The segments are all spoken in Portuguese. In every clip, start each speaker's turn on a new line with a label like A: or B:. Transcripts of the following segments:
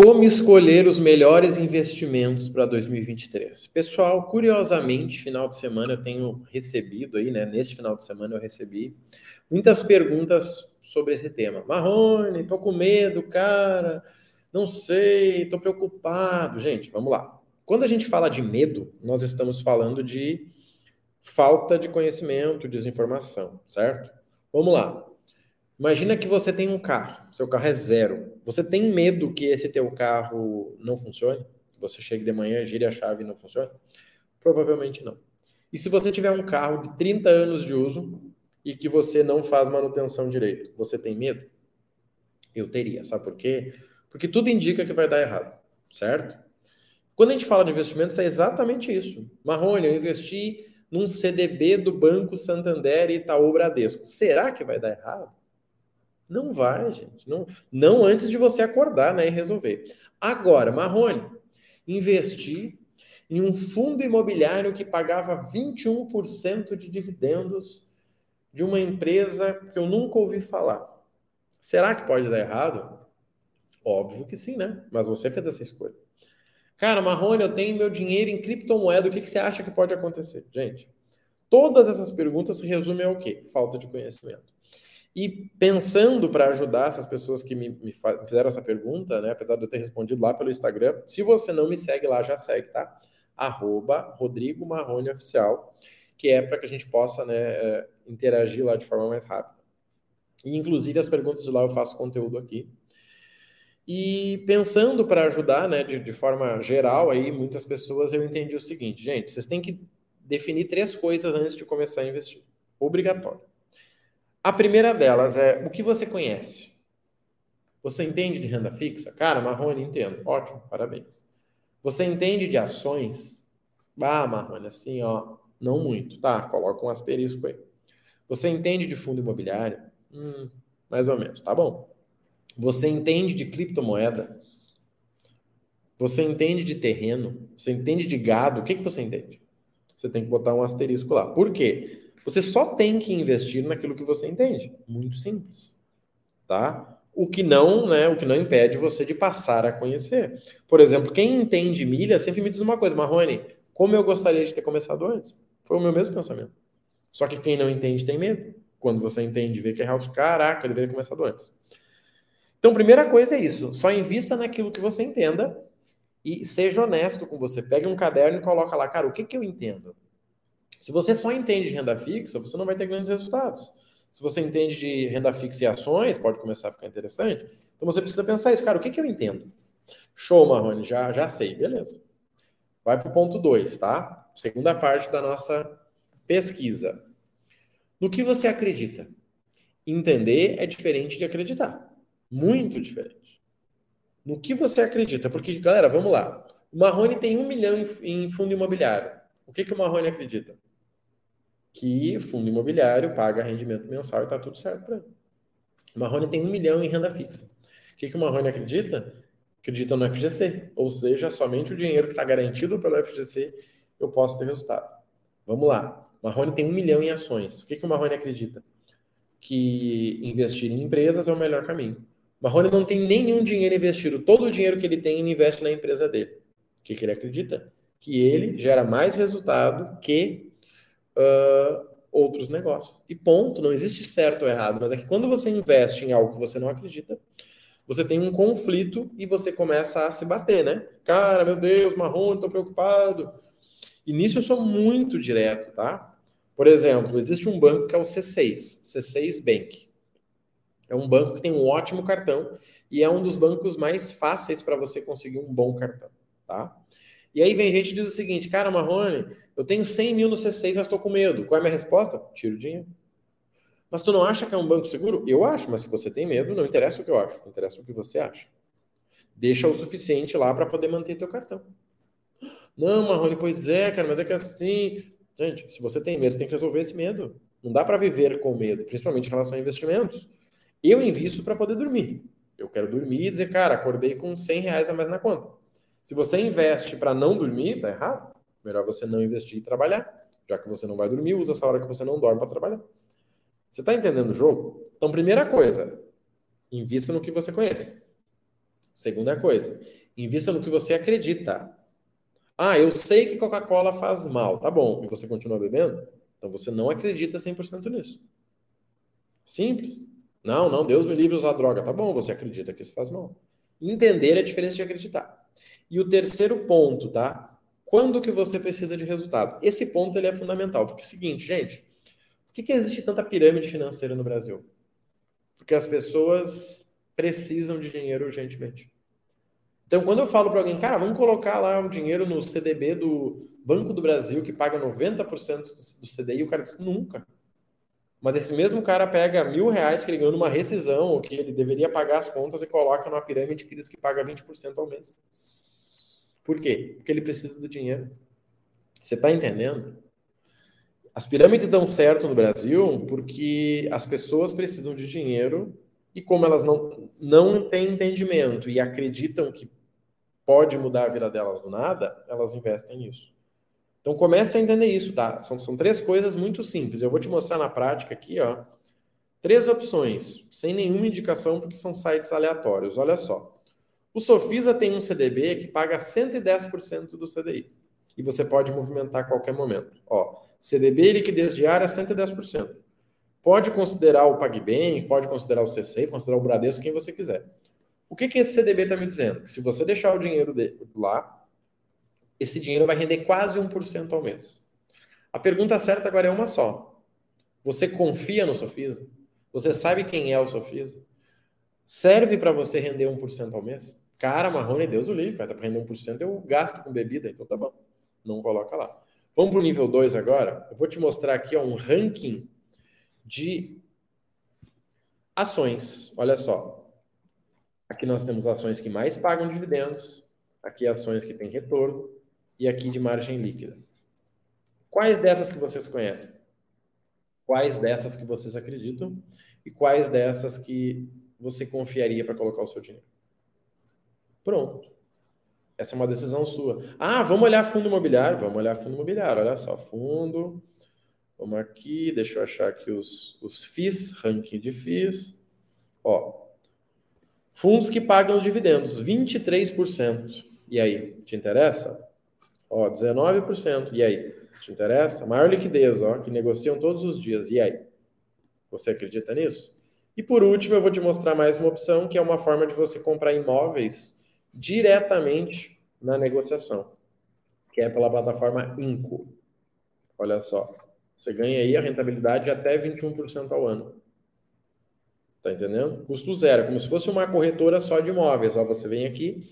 A: Como escolher os melhores investimentos para 2023? Pessoal, curiosamente, final de semana eu tenho recebido aí, né? Neste final de semana eu recebi muitas perguntas sobre esse tema. Marrone, tô com medo, cara. Não sei, tô preocupado. Gente, vamos lá. Quando a gente fala de medo, nós estamos falando de falta de conhecimento, desinformação, certo? Vamos lá. Imagina que você tem um carro, seu carro é zero. Você tem medo que esse teu carro não funcione? Você chegue de manhã, gire a chave e não funcione? Provavelmente não. E se você tiver um carro de 30 anos de uso e que você não faz manutenção direito, você tem medo? Eu teria, sabe por quê? Porque tudo indica que vai dar errado, certo? Quando a gente fala de investimentos, é exatamente isso. Marrone, eu investi num CDB do Banco Santander e Itaú Bradesco. Será que vai dar errado? Não vai, gente. Não, não antes de você acordar né, e resolver. Agora, Marrone, investir em um fundo imobiliário que pagava 21% de dividendos de uma empresa que eu nunca ouvi falar. Será que pode dar errado? Óbvio que sim, né? Mas você fez essa escolha. Cara, Marrone, eu tenho meu dinheiro em criptomoeda, o que, que você acha que pode acontecer? Gente, todas essas perguntas se resumem ao quê? Falta de conhecimento. E pensando para ajudar essas pessoas que me, me, fizeram essa pergunta, né? Apesar de eu ter respondido lá pelo Instagram, se você não me segue lá, já segue, tá? Arroba Rodrigo Marrone Oficial, que é para que a gente possa né, é, interagir lá de forma mais rápida. E inclusive as perguntas de lá eu faço conteúdo aqui. E pensando para ajudar, né, de, de forma geral, aí muitas pessoas eu entendi o seguinte, gente, vocês têm que definir três coisas antes de começar a investir. Obrigatório. A primeira delas é o que você conhece. Você entende de renda fixa? Cara, Marrone, entendo. Ótimo, parabéns. Você entende de ações? Ah, Marrone, assim, ó, não muito. Tá, coloca um asterisco aí. Você entende de fundo imobiliário? Hum, mais ou menos, tá bom. Você entende de criptomoeda? Você entende de terreno? Você entende de gado? O que, que você entende? Você tem que botar um asterisco lá. Por quê? Você só tem que investir naquilo que você entende. Muito simples. Tá? O que não, né, o que não impede você de passar a conhecer. Por exemplo, quem entende milha sempre me diz uma coisa, Marrone, como eu gostaria de ter começado antes. Foi o meu mesmo pensamento. Só que quem não entende tem medo. Quando você entende, vê que é real, caraca, eu deveria ter começado antes. Então, primeira coisa é isso. Só invista naquilo que você entenda e seja honesto com você. Pegue um caderno e coloca lá, cara, o que, que eu entendo? Se você só entende de renda fixa, você não vai ter grandes resultados. Se você entende de renda fixa e ações, pode começar a ficar interessante. Então você precisa pensar isso, cara, o que, que eu entendo? Show, Marrone, já, já sei, beleza. Vai para o ponto 2, tá? Segunda parte da nossa pesquisa. No que você acredita? Entender é diferente de acreditar. Muito diferente. No que você acredita? Porque, galera, vamos lá. O Marrone tem um milhão em fundo imobiliário. O que, que o Marrone acredita? Que fundo imobiliário paga rendimento mensal e está tudo certo para ele. Marrone tem um milhão em renda fixa. O que, que o Marrone acredita? Acredita no FGC, ou seja, somente o dinheiro que está garantido pelo FGC eu posso ter resultado. Vamos lá. Marrone tem um milhão em ações. O que, que o Marrone acredita? Que investir em empresas é o melhor caminho. Marrone não tem nenhum dinheiro investido. Todo o dinheiro que ele tem, ele investe na empresa dele. O que, que ele acredita? Que ele gera mais resultado que uh, outros negócios. E ponto, não existe certo ou errado, mas é que quando você investe em algo que você não acredita, você tem um conflito e você começa a se bater, né? Cara, meu Deus, marrom, estou preocupado. E nisso eu sou muito direto, tá? Por exemplo, existe um banco que é o C6, C6 Bank. É um banco que tem um ótimo cartão e é um dos bancos mais fáceis para você conseguir um bom cartão, tá? E aí vem gente e diz o seguinte, cara, Marrone, eu tenho 100 mil no C6, mas estou com medo. Qual é a minha resposta? Tiro o dinheiro. Mas tu não acha que é um banco seguro? Eu acho, mas se você tem medo, não interessa o que eu acho, interessa o que você acha. Deixa o suficiente lá para poder manter teu cartão. Não, Marrone, pois é, cara, mas é que assim. Gente, se você tem medo, você tem que resolver esse medo. Não dá para viver com medo, principalmente em relação a investimentos. Eu invisto para poder dormir. Eu quero dormir e dizer, cara, acordei com 100 reais a mais na conta. Se você investe para não dormir, tá errado. Melhor você não investir e trabalhar. Já que você não vai dormir, usa essa hora que você não dorme para trabalhar. Você está entendendo o jogo? Então, primeira coisa, invista no que você conhece. Segunda coisa, invista no que você acredita. Ah, eu sei que Coca-Cola faz mal, tá bom, e você continua bebendo? Então você não acredita 100% nisso. Simples. Não, não, Deus me livre usar droga. Tá bom, você acredita que isso faz mal. Entender é a diferença de acreditar. E o terceiro ponto, tá? Quando que você precisa de resultado? Esse ponto ele é fundamental, porque é o seguinte, gente, por que, que existe tanta pirâmide financeira no Brasil? Porque as pessoas precisam de dinheiro urgentemente. Então, quando eu falo para alguém, cara, vamos colocar lá o dinheiro no CDB do Banco do Brasil, que paga 90% do CDI, o cara diz, nunca. Mas esse mesmo cara pega mil reais que ele ganhou numa rescisão, ou que ele deveria pagar as contas, e coloca numa pirâmide que diz que paga 20% ao mês. Por quê? Porque ele precisa do dinheiro. Você está entendendo? As pirâmides dão certo no Brasil porque as pessoas precisam de dinheiro e como elas não, não têm entendimento e acreditam que pode mudar a vida delas do nada, elas investem nisso. Então comece a entender isso, tá? São, são três coisas muito simples. Eu vou te mostrar na prática aqui, ó. Três opções, sem nenhuma indicação, porque são sites aleatórios. Olha só. O Sofisa tem um CDB que paga 110% do CDI. E você pode movimentar a qualquer momento. Ó, CDB liquidez diária 110%. Pode considerar o PagBank, pode considerar o CC, considerar o Bradesco, quem você quiser. O que, que esse CDB está me dizendo? Que se você deixar o dinheiro lá, esse dinheiro vai render quase 1% ao mês. A pergunta certa agora é uma só. Você confia no Sofisa? Você sabe quem é o Sofisa? Serve para você render 1% ao mês? Cara, Marrone, Deus o livre, para render 1% eu gasto com bebida, então tá bom. Não coloca lá. Vamos para o nível 2 agora. Eu vou te mostrar aqui ó, um ranking de ações. Olha só. Aqui nós temos ações que mais pagam dividendos, aqui ações que têm retorno, e aqui de margem líquida. Quais dessas que vocês conhecem? Quais dessas que vocês acreditam? E quais dessas que você confiaria para colocar o seu dinheiro? Pronto. Essa é uma decisão sua. Ah, vamos olhar fundo imobiliário? Vamos olhar fundo imobiliário. Olha só, fundo. Vamos aqui, deixa eu achar aqui os, os FIIs, ranking de FIIs. Ó, fundos que pagam dividendos, 23%. E aí, te interessa? Ó, 19%. E aí? Te interessa? Maior liquidez, ó, que negociam todos os dias. E aí? Você acredita nisso? E por último, eu vou te mostrar mais uma opção, que é uma forma de você comprar imóveis diretamente na negociação, que é pela plataforma Inco. Olha só, você ganha aí a rentabilidade de até 21% ao ano. Tá entendendo? Custo zero, como se fosse uma corretora só de imóveis. Ó, você vem aqui,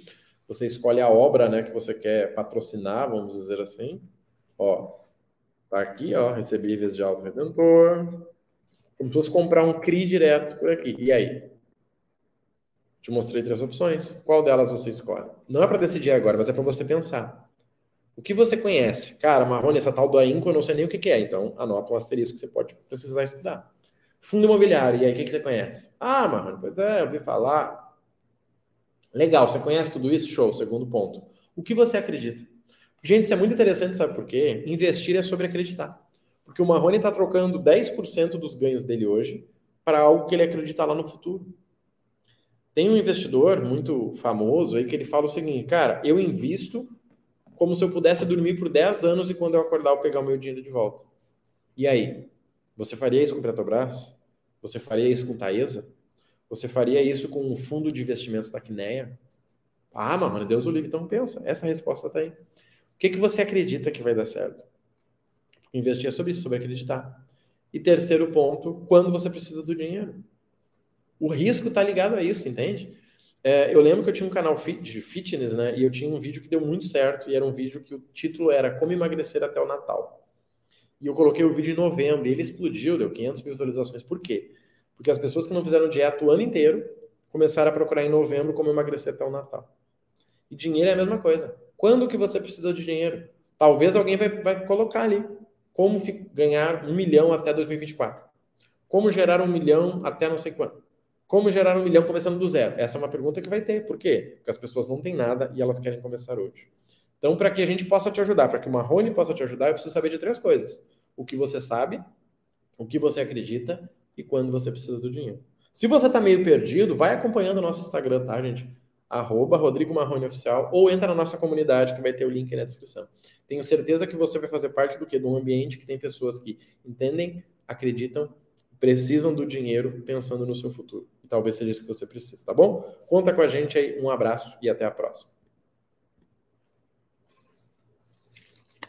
A: você escolhe a obra, né, que você quer patrocinar, vamos dizer assim. Ó, tá aqui, ó, recebíveis de alto redentor. Como se fosse comprar um CRI direto por aqui. E aí? Te mostrei três opções. Qual delas você escolhe? Não é para decidir agora, mas é para você pensar. O que você conhece? Cara, Marrone, essa tal do AINCO, eu não sei nem o que, que é, então anota um asterisco que você pode precisar estudar. Fundo imobiliário, e aí o que, que você conhece? Ah, Marrone, pois é, eu ouvi falar. Legal, você conhece tudo isso? Show, segundo ponto. O que você acredita? Gente, isso é muito interessante, sabe por quê? Investir é sobre acreditar. Porque o Marrone está trocando 10% dos ganhos dele hoje para algo que ele acredita lá no futuro. Tem um investidor muito famoso aí que ele fala o seguinte, cara, eu invisto como se eu pudesse dormir por 10 anos e quando eu acordar eu pegar o meu dinheiro de volta. E aí? Você faria isso com o Petrobras? Você faria isso com Taesa? Você faria isso com um fundo de investimentos da Quineia? Ah, mano, Deus o livre, então pensa. Essa resposta está aí. O que, que você acredita que vai dar certo? Investir é sobre isso, sobre acreditar. E terceiro ponto, quando você precisa do dinheiro. O risco está ligado a isso, entende? É, eu lembro que eu tinha um canal de fitness, né? E eu tinha um vídeo que deu muito certo, e era um vídeo que o título era Como Emagrecer até o Natal. E eu coloquei o vídeo em novembro, e ele explodiu, deu 500 mil visualizações. Por quê? Porque as pessoas que não fizeram dieta o ano inteiro começaram a procurar em novembro como emagrecer até o Natal. E dinheiro é a mesma coisa. Quando que você precisa de dinheiro? Talvez alguém vai, vai colocar ali como ganhar um milhão até 2024. Como gerar um milhão até não sei quando. Como gerar um milhão começando do zero? Essa é uma pergunta que vai ter. Por quê? Porque as pessoas não têm nada e elas querem começar hoje. Então, para que a gente possa te ajudar, para que o Marrone possa te ajudar, eu preciso saber de três coisas: o que você sabe, o que você acredita e quando você precisa do dinheiro. Se você está meio perdido, vai acompanhando o nosso Instagram, tá, gente? Arroba Rodrigo Marrone Oficial, ou entra na nossa comunidade que vai ter o link na descrição. Tenho certeza que você vai fazer parte do que? De um ambiente que tem pessoas que entendem, acreditam, precisam do dinheiro pensando no seu futuro. E talvez seja isso que você precisa, tá bom? Conta com a gente aí, um abraço e até a próxima.